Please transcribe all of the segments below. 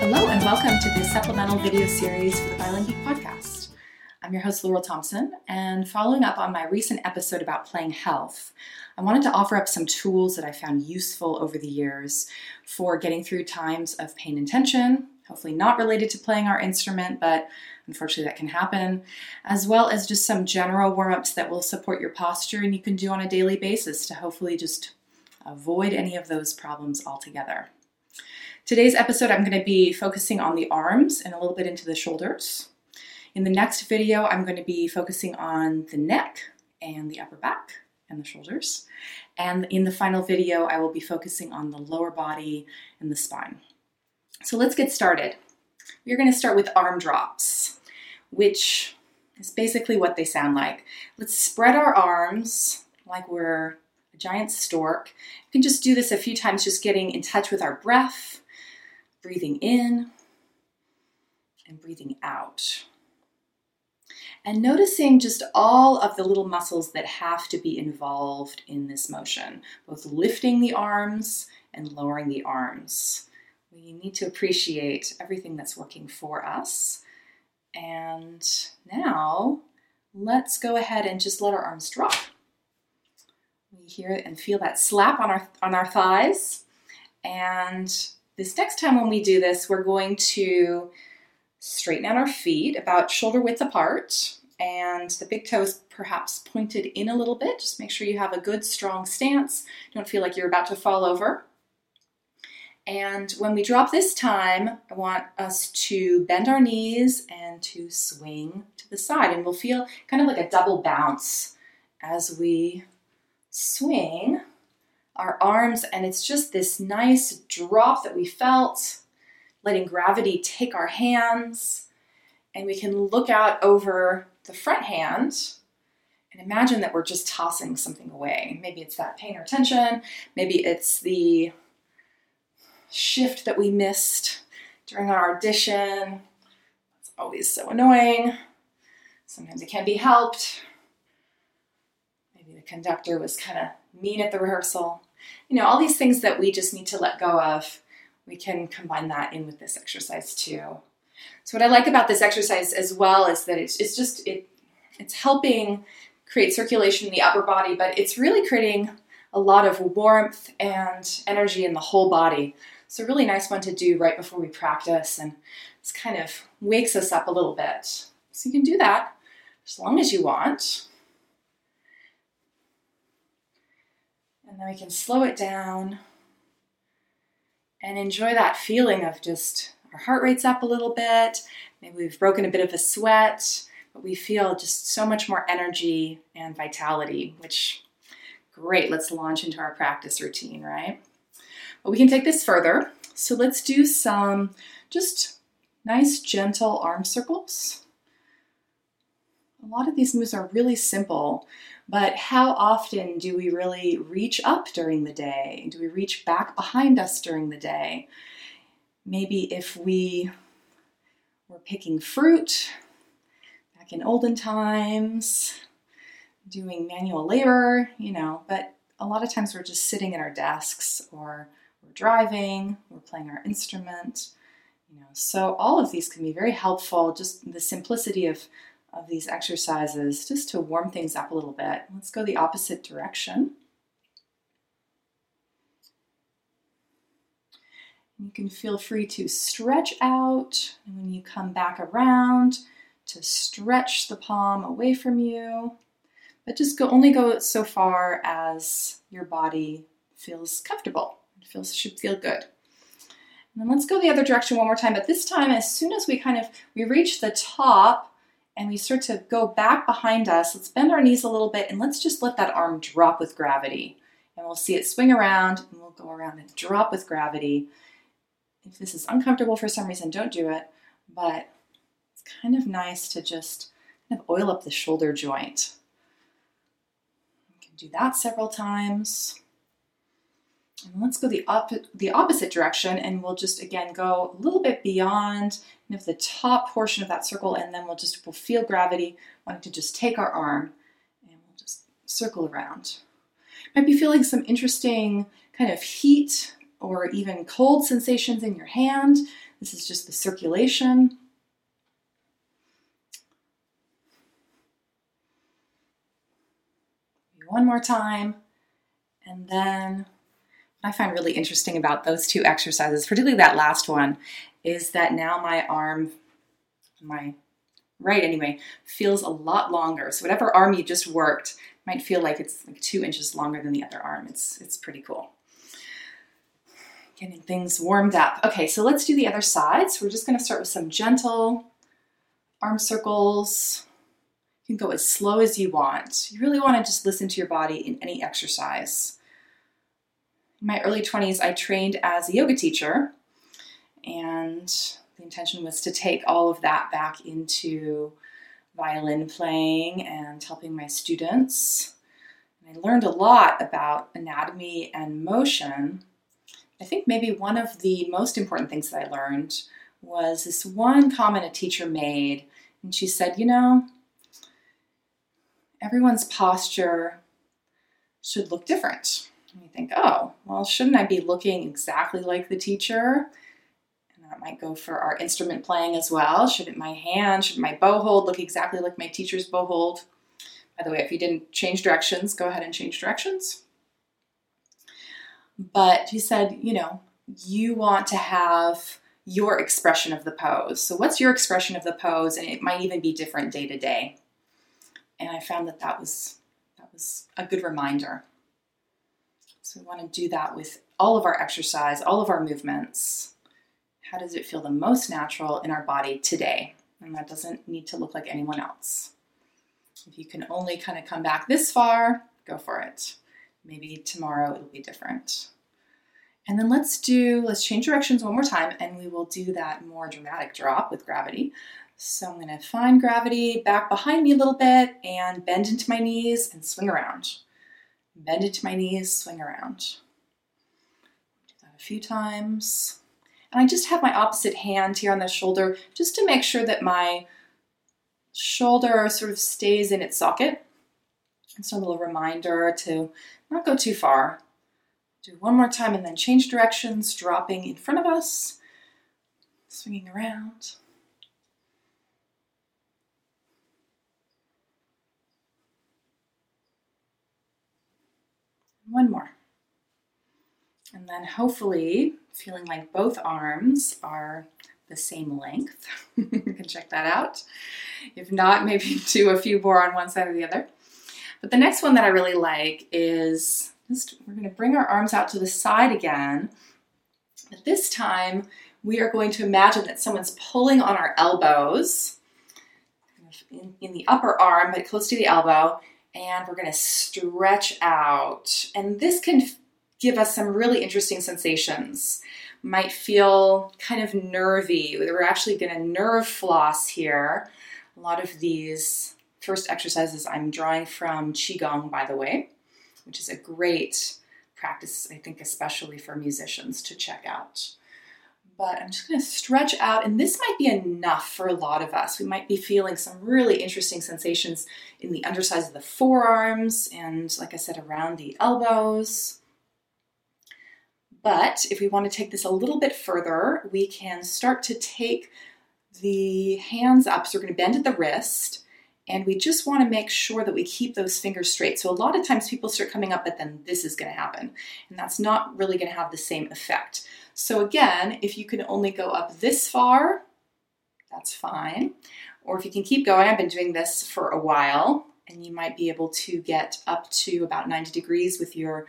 Hello, and welcome to this supplemental video series for the Violin Geek podcast. I'm your host, Laurel Thomsen, and following up on my recent episode about playing health, I wanted to offer up some tools that I found useful over the years for getting through times of pain and tension, hopefully not related to playing our instrument, but unfortunately that can happen, as well as just some general warm ups that will support your posture and you can do on a daily basis to hopefully just avoid any of those problems altogether. Today's episode, I'm going to be focusing on the arms and a little bit into the shoulders. In the next video, I'm going to be focusing on the neck and the upper back and the shoulders. And in the final video, I will be focusing on the lower body and the spine. So let's get started. We're going to start with arm drops, which is basically what they sound like. Let's spread our arms like we're a giant stork. You can just do this a few times, just getting in touch with our breath breathing in and breathing out. And noticing just all of the little muscles that have to be involved in this motion, both lifting the arms and lowering the arms. We need to appreciate everything that's working for us. And now let's go ahead and just let our arms drop. We hear and feel that slap on our on our thighs and this next time when we do this, we're going to straighten out our feet about shoulder width apart and the big toes perhaps pointed in a little bit. Just make sure you have a good strong stance. Don't feel like you're about to fall over. And when we drop this time, I want us to bend our knees and to swing to the side. And we'll feel kind of like a double bounce as we swing our arms, and it's just this nice drop that we felt, letting gravity take our hands. And we can look out over the front hand and imagine that we're just tossing something away. Maybe it's that pain or tension, maybe it's the shift that we missed during our audition. It's always so annoying. Sometimes it can be helped. Maybe the conductor was kind of mean at the rehearsal you know, all these things that we just need to let go of, we can combine that in with this exercise too. So what I like about this exercise as well is that it's, it's just it it's helping create circulation in the upper body, but it's really creating a lot of warmth and energy in the whole body. It's a really nice one to do right before we practice and this kind of wakes us up a little bit. So you can do that as long as you want. And then we can slow it down and enjoy that feeling of just our heart rate's up a little bit. Maybe we've broken a bit of a sweat, but we feel just so much more energy and vitality, which great. Let's launch into our practice routine, right? We can take this further. So let's do some just nice, gentle arm circles. A lot of these moves are really simple, but how often do we really reach up during the day? Do we reach back behind us during the day? Maybe if we were picking fruit back in olden times, doing manual labor, you know, but a lot of times we're just sitting at our desks or we're driving, we're playing our instrument, you know. So all of these can be very helpful, just the simplicity of of these exercises just to warm things up a little bit. Let's go the opposite direction. You can feel free to stretch out, and when you come back around, to stretch the palm away from you. But just go only go so far as your body feels comfortable. Feels should feel good. And then let's go the other direction one more time. But this time, as soon as we kind of we reach the top and we start to go back behind us, let's bend our knees a little bit and let's just let that arm drop with gravity. And we'll see it swing around and we'll go around and drop with gravity. If this is uncomfortable for some reason, don't do it, but it's kind of nice to just kind of oil up the shoulder joint. You can do that several times. And let's go the, op- the opposite direction and we'll just again go a little bit beyond kind of the top portion of that circle and then we'll just we'll feel gravity wanting to just take our arm and we'll just circle around. Might be feeling some interesting kind of heat or even cold sensations in your hand. This is just the circulation. One more time. And then what I find really interesting about those two exercises, particularly that last one, is that now my arm, my right anyway, feels a lot longer. So whatever arm you just worked might feel like it's like two inches longer than the other arm. It's, it's pretty cool. Getting things warmed up. Okay, so let's do the other side. So we're just gonna start with some gentle arm circles. You can go as slow as you want. You really wanna just listen to your body in any exercise. In my early 20s, I trained as a yoga teacher, and the intention was to take all of that back into violin playing and helping my students. And I learned a lot about anatomy and motion. I think maybe one of the most important things that I learned was this one comment a teacher made, and she said, You know, everyone's posture should look different. And you think, oh, well, shouldn't I be looking exactly like the teacher? And that might go for our instrument playing as well. Shouldn't my hand, should my bow hold look exactly like my teacher's bow hold? By the way, if you didn't change directions, go ahead and change directions. But he said, you know, you want to have your expression of the pose. So, what's your expression of the pose? And it might even be different day to day. And I found that that was that was a good reminder. So we want to do that with all of our exercise, all of our movements. How does it feel the most natural in our body today? And that doesn't need to look like anyone else. If you can only kind of come back this far, go for it. Maybe tomorrow it'll be different. And then let's do, let's change directions one more time and we will do that more dramatic drop with gravity. So I'm going to find gravity back behind me a little bit and bend into my knees and swing around bend into my knees, swing around. Do that a few times. And I just have my opposite hand here on the shoulder just to make sure that my shoulder sort of stays in its socket. It's a little reminder to not go too far. Do one more time and then change directions, dropping in front of us, swinging around. One more. And then hopefully feeling like both arms are the same length. you can check that out. If not, maybe do a few more on one side or the other. But the next one that I really like is just we're going to bring our arms out to the side again. But this time we are going to imagine that someone's pulling on our elbows in, in the upper arm, but close to the elbow, and we're going to stretch out. And this can give us some really interesting sensations. Might feel kind of nervy. We're actually going to nerve floss here. A lot of these first exercises I'm drawing from Qigong, by the way, which is a great practice, I think, especially for musicians to check out but I'm just going to stretch out, and this might be enough for a lot of us. We might be feeling some really interesting sensations in the undersides of the forearms and, like I said, around the elbows. But if we want to take this a little bit further, we can start to take the hands up. So we're going to bend at the wrist, and we just want to make sure that we keep those fingers straight. So a lot of times people start coming up, but then this is going to happen, and that's not really going to have the same effect. So again, if you can only go up this far, that's fine. Or if you can keep going, I've been doing this for a while, and you might be able to get up to about 90 degrees with your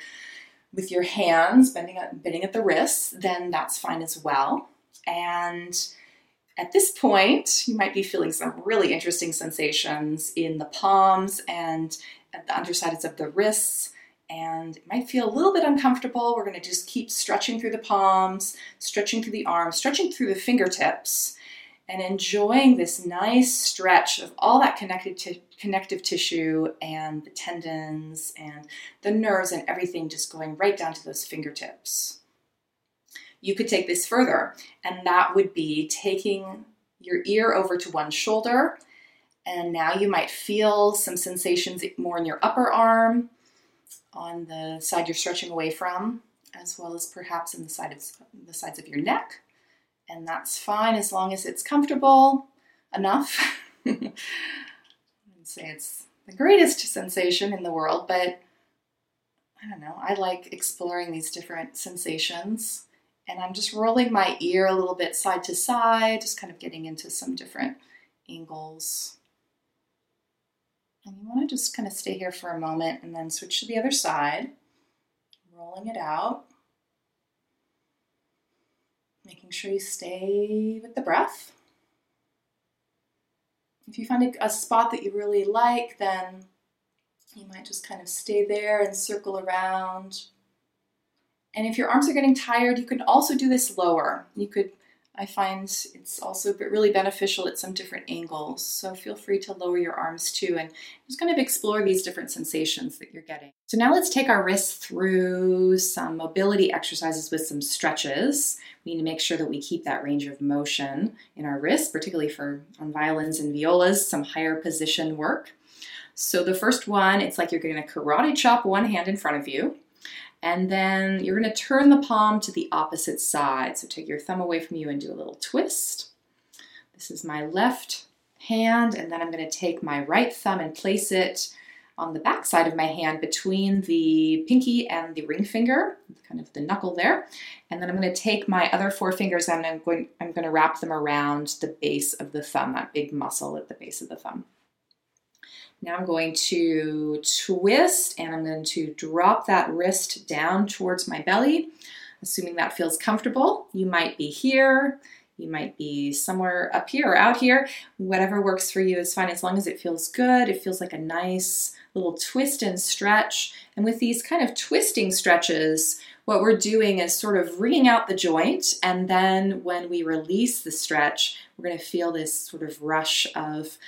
with your hands bending at, bending at the wrists, then that's fine as well. And at this point, you might be feeling some really interesting sensations in the palms and at the undersides of the wrists and it might feel a little bit uncomfortable. We're going to just keep stretching through the palms, stretching through the arms, stretching through the fingertips, and enjoying this nice stretch of all that connected to connective tissue and the tendons and the nerves and everything just going right down to those fingertips. You could take this further, and that would be taking your ear over to one shoulder, and now you might feel some sensations more in your upper arm on the side you're stretching away from, as well as perhaps in the, side of, the sides of your neck. And that's fine as long as it's comfortable enough. I wouldn't say it's the greatest sensation in the world, but I don't know. I like exploring these different sensations. And I'm just rolling my ear a little bit side to side, just kind of getting into some different angles. And you want to just kind of stay here for a moment and then switch to the other side, rolling it out. Making sure you stay with the breath. If you find a, spot that you really like, then you might just kind of stay there and circle around. And if your arms are getting tired, you can also do this lower. You could I find it's also really beneficial at some different angles. So feel free to lower your arms too and just kind of explore these different sensations that you're getting. So now let's take our wrists through some mobility exercises with some stretches. We need to make sure that we keep that range of motion in our wrists, particularly for on violins and violas, some higher position work. So the first one, it's like you're going to karate chop one hand in front of you. And then you're going to turn the palm to the opposite side. So take your thumb away from you and do a little twist. This is my left hand, and then I'm going to take my right thumb and place it on the back side of my hand between the pinky and the ring finger, kind of the knuckle there. And then I'm going to take my other four fingers and I'm going, I'm going to wrap them around the base of the thumb, that big muscle at the base of the thumb. Now I'm going to twist and I'm going to drop that wrist down towards my belly, assuming that feels comfortable. You might be here, you might be somewhere up here or out here. Whatever works for you is fine as long as it feels good. It feels like a nice little twist and stretch. And with these kind of twisting stretches, what we're doing is sort of wringing out the joint. And then when we release the stretch, we're going to feel this sort of rush of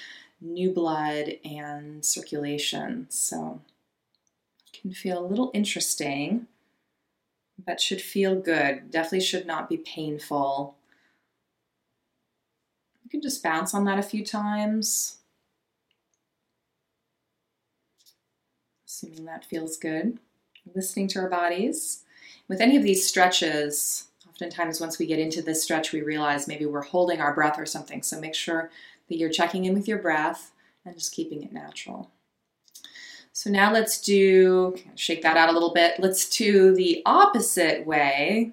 new blood and circulation. So it can feel a little interesting, but should feel good. Definitely should not be painful. You can just bounce on that a few times. Assuming that feels good. Listening to our bodies. With any of these stretches, oftentimes once we get into this stretch, we realize maybe we're holding our breath or something. So make sure that you're checking in with your breath and just keeping it natural. So now let's do, shake that out a little bit. Let's do the opposite way.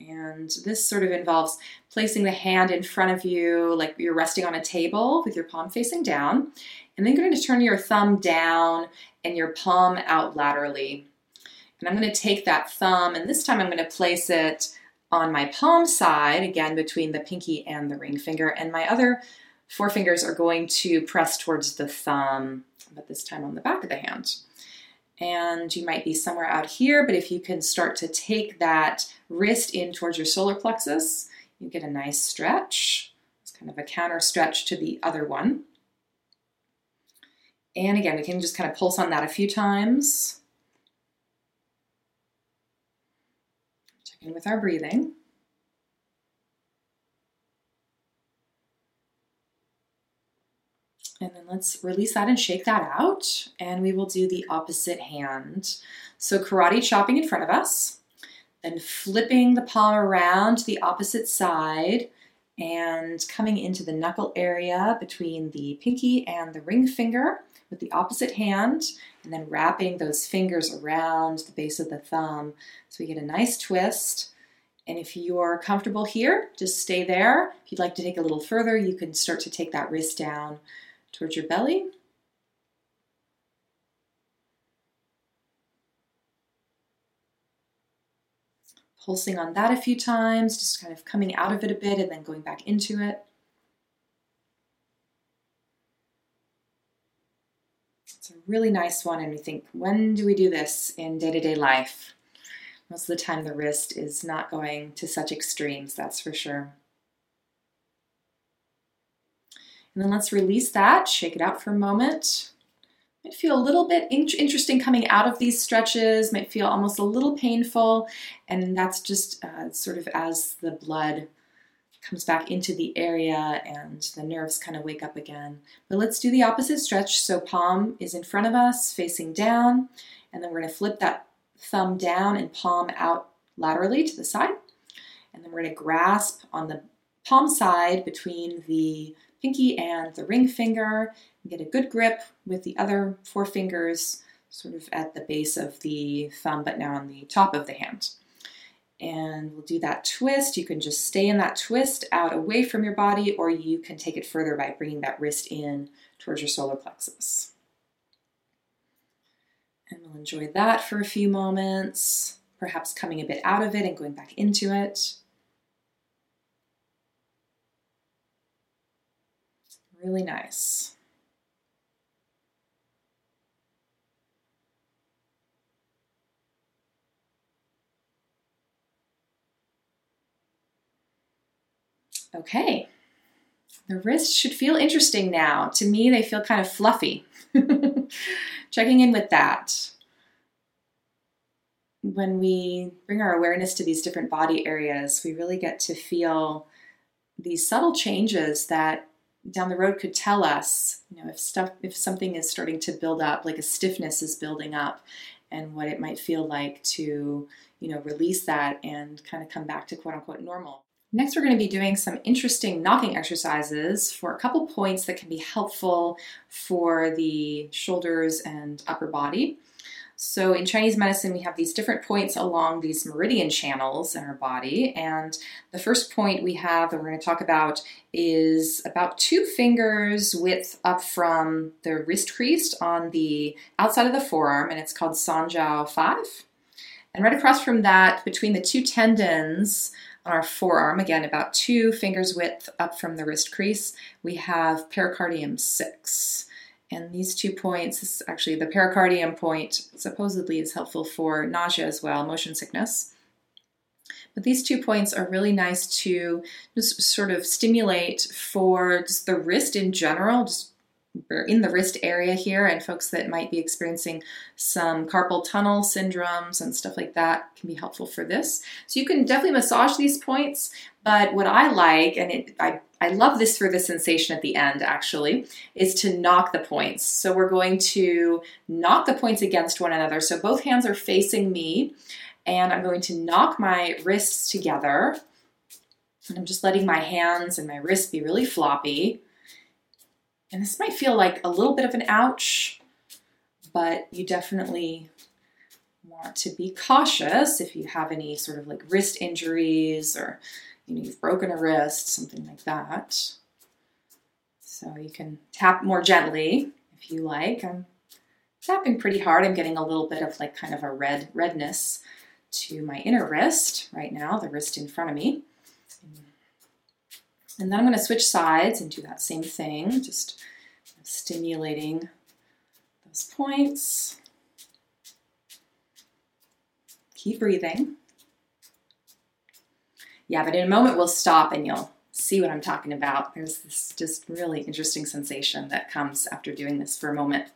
And this sort of involves placing the hand in front of you, like you're resting on a table with your palm facing down. And then you're going to turn your thumb down and your palm out laterally. And I'm going to take that thumb, and this time I'm going to place it on my palm side, again between the pinky and the ring finger, and my other Four fingers are going to press towards the thumb, but this time on the back of the hand. And you might be somewhere out here, but if you can start to take that wrist in towards your solar plexus, you get a nice stretch. It's kind of a counter stretch to the other one. And again, we can just kind of pulse on that a few times. Check in with our breathing. And then let's release that and shake that out. And we will do the opposite hand. So karate chopping in front of us, then flipping the palm around to the opposite side and coming into the knuckle area between the pinky and the ring finger with the opposite hand, and then wrapping those fingers around the base of the thumb so we get a nice twist. And if you're comfortable here, just stay there. If you'd like to take a little further, you can start to take that wrist down towards your belly. Pulsing on that a few times, just kind of coming out of it a bit and then going back into it. It's a really nice one, and we think, when do we do this in day to day life? Most of the time, the wrist is not going to such extremes, that's for sure. And then let's release that, shake it out for a moment. Might feel a little bit in- interesting coming out of these stretches, might feel almost a little painful, and that's just uh, sort of as the blood comes back into the area and the nerves kind of wake up again. But let's do the opposite stretch. So palm is in front of us, facing down, And then we're going to flip that thumb down and palm out laterally to the side. And then we're going to grasp on the palm side between the pinky and the ring finger get a good grip with the other four fingers sort of at the base of the thumb, but now on the top of the hand. And we'll do that twist. You can just stay in that twist out away from your body, or you can take it further by bringing that wrist in towards your solar plexus. And we'll enjoy that for a few moments, perhaps coming a bit out of it and going back into it. Really nice. Okay, the wrists should feel interesting now. To me, they feel kind of fluffy. Checking in with that. When we bring our awareness to these different body areas, we really get to feel these subtle changes that down the road could tell us, you know, if stuff if something is starting to build up, like a stiffness is building up and what it might feel like to, you know, release that and kind of come back to quote unquote normal. Next, we're going to be doing some interesting knocking exercises for a couple points that can be helpful for the shoulders and upper body. So, in Chinese medicine, we have these different points along these meridian channels in our body. And the first point we have that we're going to talk about is about two fingers width up from the wrist crease on the outside of the forearm, and it's called Sanjiao 5. And right across from that, between the two tendons, on our forearm, again about two fingers width up from the wrist crease, we have pericardium 6. And these two points, actually the pericardium point supposedly is helpful for nausea as well, motion sickness. But these two points are really nice to just sort of stimulate for just the wrist in general, just we're in the wrist area here, and folks that might be experiencing some carpal tunnel syndromes and stuff like that can be helpful for this. So you can definitely massage these points, but what I like, and it, I, I love this for the sensation at the end actually, is to knock the points. So we're going to knock the points against one another. So both hands are facing me, and I'm going to knock my wrists together. And I'm just letting my hands and my wrists be really floppy. And this might feel like a little bit of an ouch, but you definitely want to be cautious if you have any sort of like wrist injuries or you know you've broken a wrist, something like that. So you can tap more gently if you like. I'm tapping pretty hard. I'm getting a little bit of like kind of a red redness to my inner wrist right now, the wrist in front of me. And then I'm going to switch sides and do that same thing, just stimulating those points. Keep breathing. Yeah, but in a moment we'll stop and you'll see what I'm talking about. There's this just really interesting sensation that comes after doing this for a moment.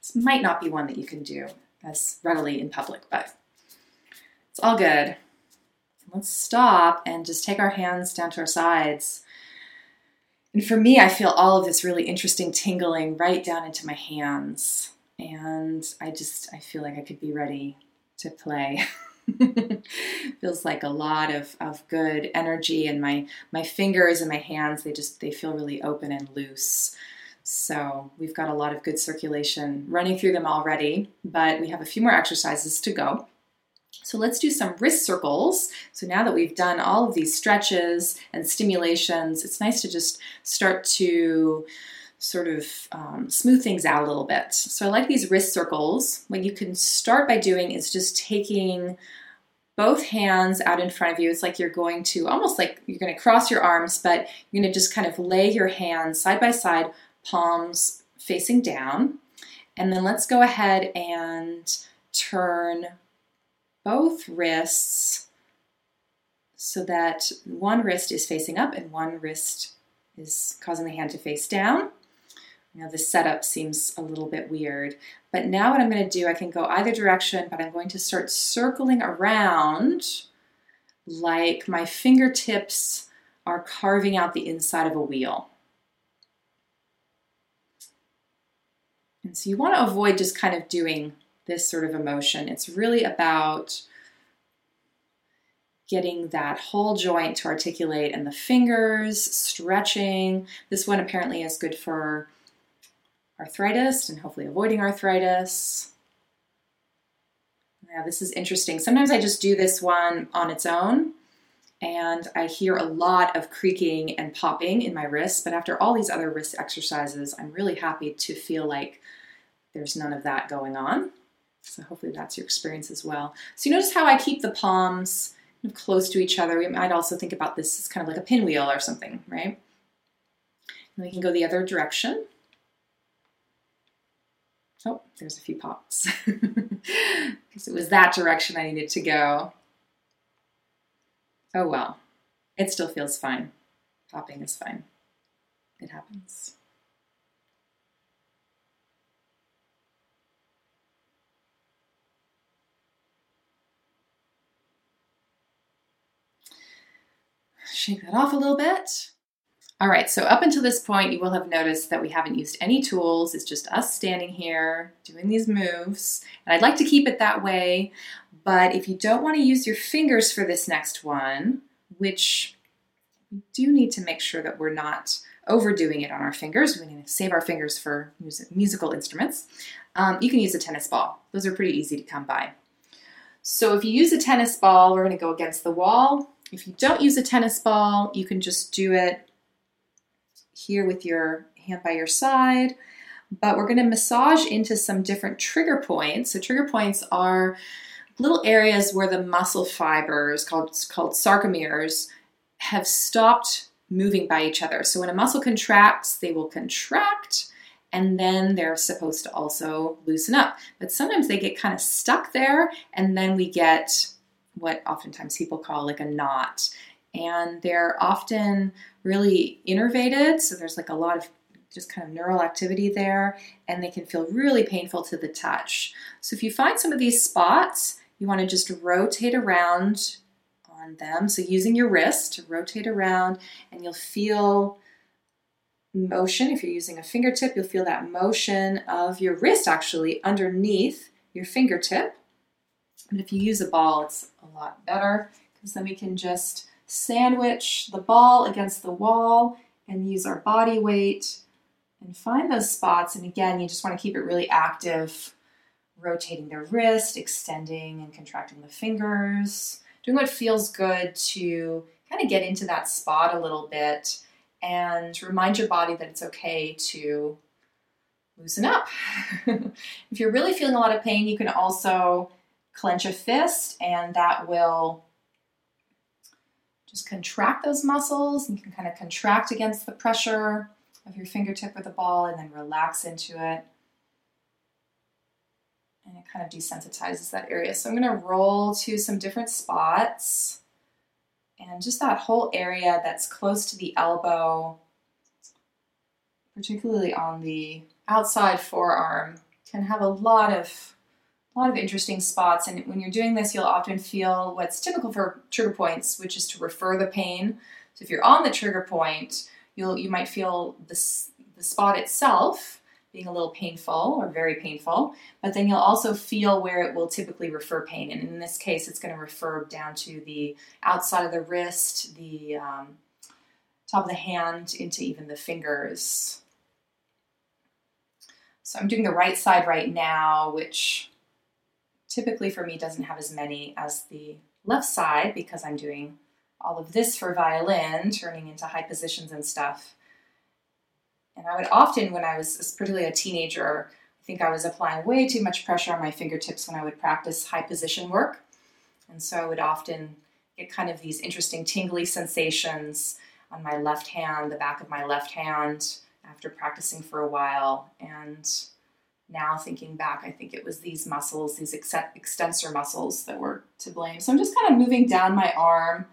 This might not be one that you can do as readily in public, but it's all good. Let's stop and just take our hands down to our sides. And for me, I feel all of this really interesting tingling right down into my hands. And I just, I feel like I could be ready to play. feels like a lot of, of good energy and my my fingers and my hands they just they feel really open and loose so we've got a lot of good circulation running through them already but we have a few more exercises to go so let's do some wrist circles. So now that we've done all of these stretches and stimulations, it's nice to just start to sort of um, smooth things out a little bit. So I like these wrist circles. What you can start by doing is just taking both hands out in front of you. It's like you're going to almost like you're going to cross your arms, but you're going to just kind of lay your hands side by side, palms facing down. And then let's go ahead and turn both wrists so that one wrist is facing up and one wrist is causing the hand to face down. Now the setup seems a little bit weird, but now what I'm going to do, I can go either direction, but I'm going to start circling around like my fingertips are carving out the inside of a wheel. And so you want to avoid just kind of doing this sort of emotion. It's really about getting that whole joint to articulate and the fingers, stretching. This one apparently is good for arthritis and hopefully avoiding arthritis. Yeah, this is interesting. Sometimes I just do this one on its own and I hear a lot of creaking and popping in my wrists, but after all these other wrist exercises, I'm really happy to feel like there's none of that going on. So hopefully that's your experience as well. So you notice how I keep the palms close to each other. We might also think about this as kind of like a pinwheel or something, right? And we can go the other direction. Oh, there's a few pops. Because it was that direction I needed to go. Oh well, it still feels fine. Popping is fine. It happens. Shake that off a little bit. All right, so up until this point, you will have noticed that we haven't used any tools. It's just us standing here doing these moves. And I'd like to keep it that way. But if you don't want to use your fingers for this next one, which we do need to make sure that we're not overdoing it on our fingers, we need to save our fingers for music, musical instruments, um, you can use a tennis ball. Those are pretty easy to come by. So if you use a tennis ball, we're going to go against the wall. If you don't use a tennis ball, you can just do it here with your hand by your side. But we're going to massage into some different trigger points. So trigger points are little areas where the muscle fibers called called sarcomeres have stopped moving by each other. So when a muscle contracts, they will contract and then they're supposed to also loosen up. But sometimes they get kind of stuck there and then we get what oftentimes people call like a knot. And they're often really innervated, so there's like a lot of just kind of neural activity there, and they can feel really painful to the touch. So if you find some of these spots, you want to just rotate around on them. So using your wrist to rotate around, and you'll feel motion. If you're using a fingertip, you'll feel that motion of your wrist actually underneath your fingertip. But if you use a ball, it's a lot better because then we can just sandwich the ball against the wall and use our body weight and find those spots. And again, you just want to keep it really active rotating the wrist, extending and contracting the fingers, doing what feels good to kind of get into that spot a little bit and remind your body that it's okay to loosen up. if you're really feeling a lot of pain, you can also clench a fist and that will just contract those muscles. You can kind of contract against the pressure of your fingertip or the ball and then relax into it and it kind of desensitizes that area. So I'm going to roll to some different spots and just that whole area that's close to the elbow, particularly on the outside forearm, can have a lot of a lot of interesting spots. And when you're doing this, you'll often feel what's typical for trigger points, which is to refer the pain. So if you're on the trigger point, you'll you might feel this the spot itself being a little painful or very painful, but then you'll also feel where it will typically refer pain. And in this case, it's going to refer down to the outside of the wrist, the um, top of the hand, into even the fingers. So I'm doing the right side right now, which typically for me doesn't have as many as the left side because I'm doing all of this for violin, turning into high positions and stuff. And I would often, when I was particularly a teenager, I think I was applying way too much pressure on my fingertips when I would practice high position work. And so I would often get kind of these interesting tingly sensations on my left hand, the back of my left hand, after practicing for a while. And now thinking back, I think it was these muscles, these ex- extensor muscles that were to blame. So I'm just kind of moving down my arm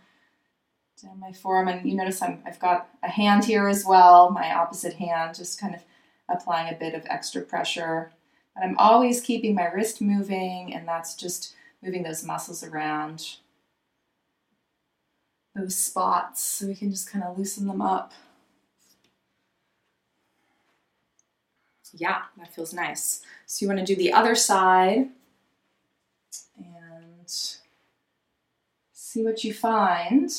down my forearm. And you notice I'm, I've got a hand here as well, my opposite hand, just kind of applying a bit of extra pressure. But I'm always keeping my wrist moving, and that's just moving those muscles around those spots so we can just kind of loosen them up. Yeah, that feels nice. So you want to do the other side and see what you find.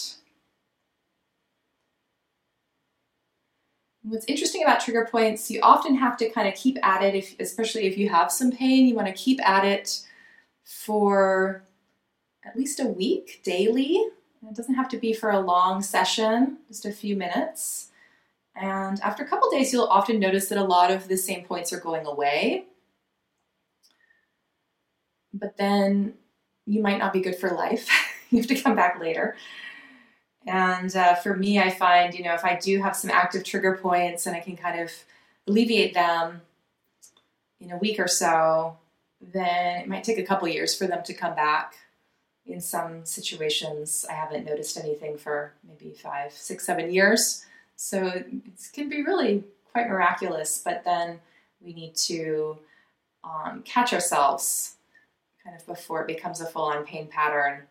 What's interesting about trigger points, you often have to kind of keep at it, if, especially if you have some pain, you want to keep at it for at least a week daily. It doesn't have to be for a long session, just a few minutes. And after a couple days, you'll often notice that a lot of the same points are going away. But then you might not be good for life. you have to come back later. And uh, for me, I find, you know, if I do have some active trigger points and I can kind of alleviate them in a week or so, then it might take a couple years for them to come back. In some situations, I haven't noticed anything for maybe five, six, seven years. So it can be really quite miraculous, but then we need to um, catch ourselves kind of before it becomes a full on pain pattern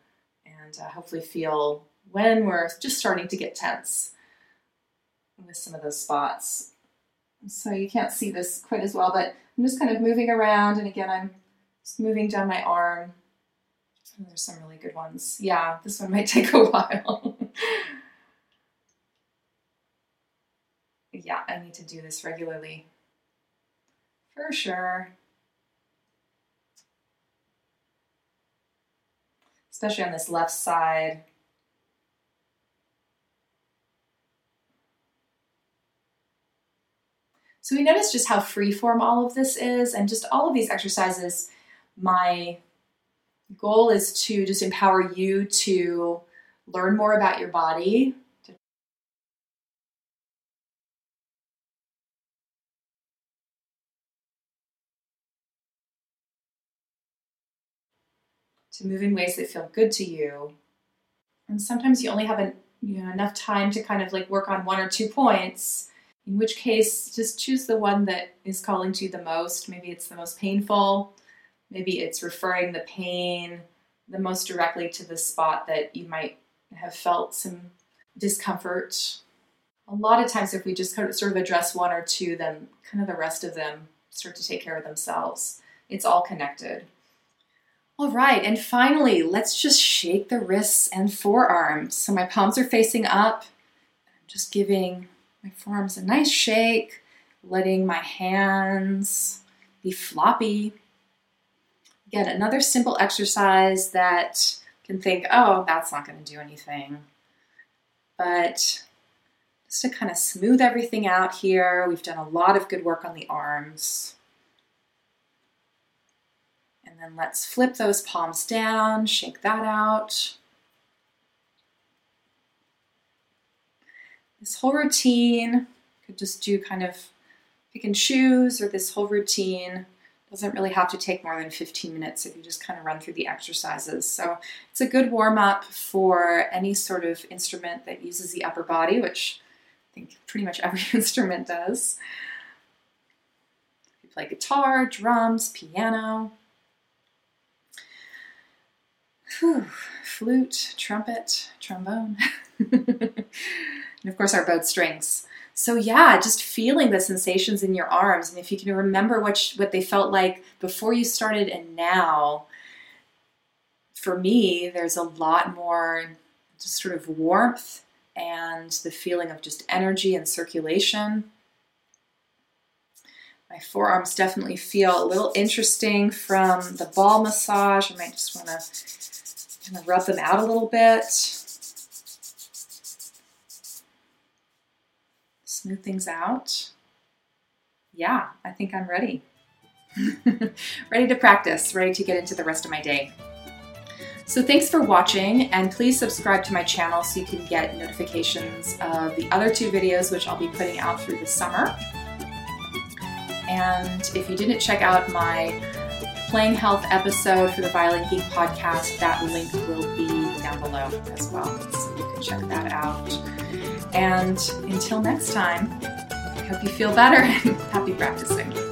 and uh, hopefully feel when we're just starting to get tense with some of those spots. So you can't see this quite as well, but I'm just kind of moving around, and again, I'm just moving down my arm. And there's some really good ones. Yeah, this one might take a while. Yeah, I need to do this regularly. For sure. Especially on this left side. So we notice just how freeform all of this is, and just all of these exercises. My goal is to just empower you to learn more about your body, to move in ways that feel good to you. And sometimes you only have an, you know, enough time to kind of like work on one or two points, in which case just choose the one that is calling to you the most. Maybe it's the most painful, maybe it's referring the pain the most directly to the spot that you might have felt some discomfort. A lot of times, if we just sort of address one or two, then kind of the rest of them start to take care of themselves. It's all connected. All right, and finally, let's just shake the wrists and forearms. So my palms are facing up. I'm just giving my forearms a nice shake, letting my hands be floppy. Again, another simple exercise that can think, oh, that's not going to do anything. But just to kind of smooth everything out here, we've done a lot of good work on the arms. And then let's flip those palms down, shake that out. This whole routine could just do kind of pick and choose, or this whole routine doesn't really have to take more than 15 minutes if you just kind of run through the exercises. So it's a good warm up for any sort of instrument that uses the upper body, which I think pretty much every instrument does. You play guitar, drums, piano, Whew. flute, trumpet, trombone, and of course our bowed strings. So yeah, just feeling the sensations in your arms, and if you can remember what what they felt like before you started and now. For me, there's a lot more just sort of warmth and the feeling of just energy and circulation. My forearms definitely feel a little interesting from the ball massage. I might just want to Kind of rub them out a little bit. Smooth things out. Yeah, I think I'm ready. ready to practice, ready to get into the rest of my day. So thanks for watching and please subscribe to my channel so you can get notifications of the other two videos which I'll be putting out through the summer. And if you didn't check out my Playing Health episode for the Violin Geek podcast. That link will be down below as well, so you can check that out. And until next time, I hope you feel better and happy practicing.